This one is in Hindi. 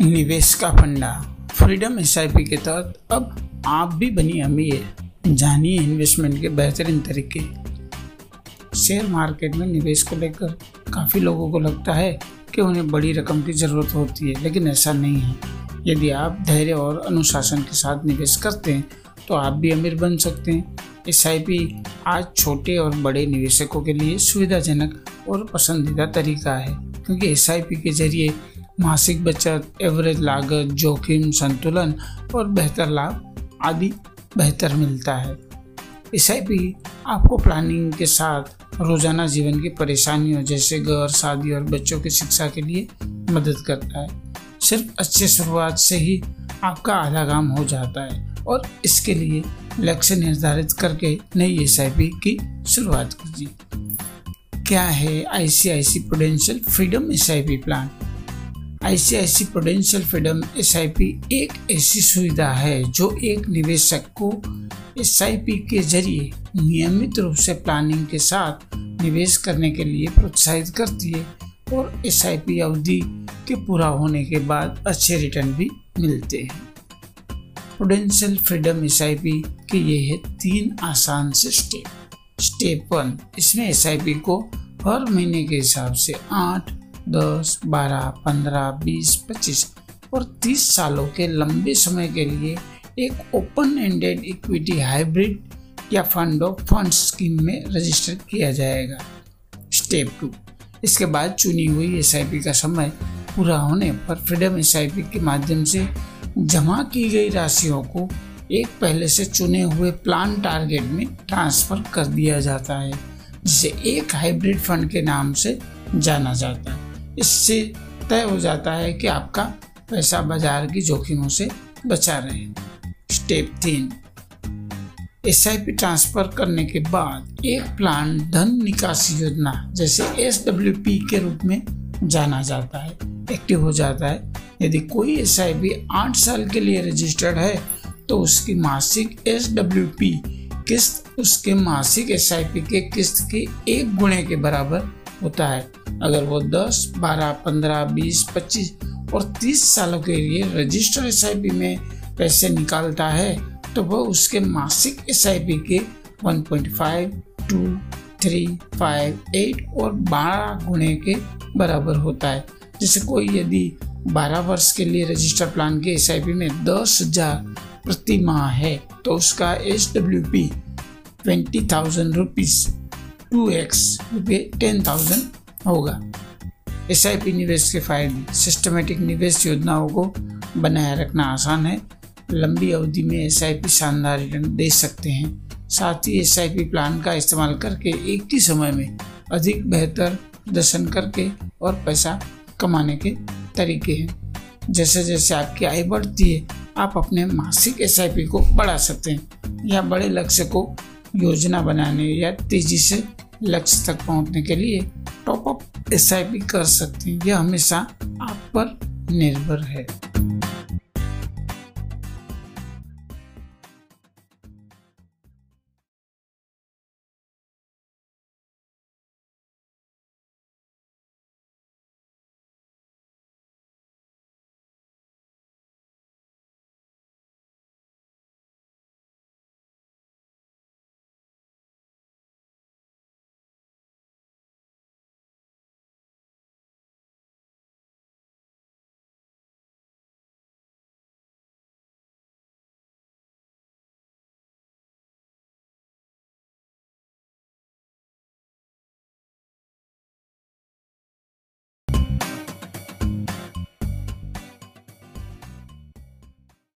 निवेश का फंडा। फ्रीडम एसआईपी के तहत अब आप भी बनी अमीर। जानिए इन्वेस्टमेंट के बेहतरीन तरीके। शेयर मार्केट में निवेश को लेकर काफ़ी लोगों को लगता है कि उन्हें बड़ी रकम की ज़रूरत होती है, लेकिन ऐसा नहीं है। यदि आप धैर्य और अनुशासन के साथ निवेश करते हैं तो आप भी अमीर बन सकते हैं। एस आज छोटे और बड़े निवेशकों के लिए सुविधाजनक और पसंदीदा तरीका है, क्योंकि एसआईपी के ज़रिए मासिक बचत एवरेज लागत, जोखिम, संतुलन और बेहतर लाभ आदि बेहतर मिलता है। एसआईपी आपको प्लानिंग के साथ रोज़ाना जीवन की परेशानियों जैसे घर, शादी और बच्चों की शिक्षा के लिए मदद करता है। सिर्फ़ अच्छे शुरुआत से ही आपका आधा काम हो जाता है और इसके लिए लक्ष्य निर्धारित करके नई एसआईपी की शुरुआत कीजिए। क्या है I C I C Prudential freedom SIP plan ICIC Prudential freedom SIP एक ऐसी सुविधा है जो एक निवेशक को एसआईपी के ज़रिए नियमित रूप से प्लानिंग के साथ निवेश करने के लिए प्रोत्साहित करती है और एसआईपी अवधि के पूरा होने के बाद अच्छे रिटर्न भी मिलते हैं। प्रोडेंशियल फ्रीडम एसआईपी के ये है तीन आसान से स्टेप स्टेप वन इसमें एसआईपी को हर महीने के हिसाब से आठ दस, बारह, पंद्रह, बीस, पच्चीस और तीस सालों के लंबे समय के लिए एक ओपन एंडेड इक्विटी हाइब्रिड या फंड ऑफ़ फंड स्कीम में रजिस्टर किया जाएगा। स्टेप टू इसके बाद चुनी हुई एसआईपी का समय पूरा होने पर फ्रीडम एसआईपी के माध्यम से जमा की गई राशियों को एक पहले से चुने हुए प्लान टारगेट में ट्रांसफ़र कर दिया जाता है, जिसे एक हाइब्रिड फंड के नाम से जाना जाता है। इससे तय हो जाता है कि आपका पैसा बाज़ार की जोखिमों से बचा रहे स्टेप तीन। एस ट्रांसफ़र करने के बाद एक प्लान धन निकासी योजना, जैसे एस डब्ल्यू पी के रूप में जाना जाता है एक्टिव हो जाता है। यदि कोई एस आई पी आठ साल के लिए रजिस्टर्ड है तो उसकी मासिक एस डब्ल्यू पी किस्त उसके मासिक एस आई पी के किस्त के एक गुणे के बराबर होता है। अगर वो 10, 12, 15, 20, 25 और 30 सालों के लिए रजिस्टर एसआईपी में पैसे निकालता है तो वह उसके मासिक एसआईपी के 1.5, 2, 3, 5, 8 और 12 गुणे के बराबर होता है। जैसे कोई यदि 12 वर्ष के लिए रजिस्टर प्लान के एसआईपी में दस हज़ार प्रति माह है तो उसका S W P twenty thousand rupees two X रुपये टेन थाउज़ेंड होगा। एस आई पी निवेश के फ़ायदे सिस्टमेटिक निवेश योजनाओं को बनाए रखना आसान है। लंबी अवधि में एस आई पी शानदार रिटर्न दे सकते हैं। साथ ही एस आई पी प्लान का इस्तेमाल करके एक ही समय में अधिक बेहतर प्रदर्शन करके और पैसा कमाने के तरीके हैं। जैसे जैसे आपकी आय बढ़ती है, आप अपने मासिक एसआईपी को बढ़ा सकते हैं या बड़े लक्ष्य को योजना बनाने या तेज़ी से लक्ष्य तक पहुँचने के लिए टॉप अप एसआईपी कर सकते हैं। यह हमेशा आप पर निर्भर है।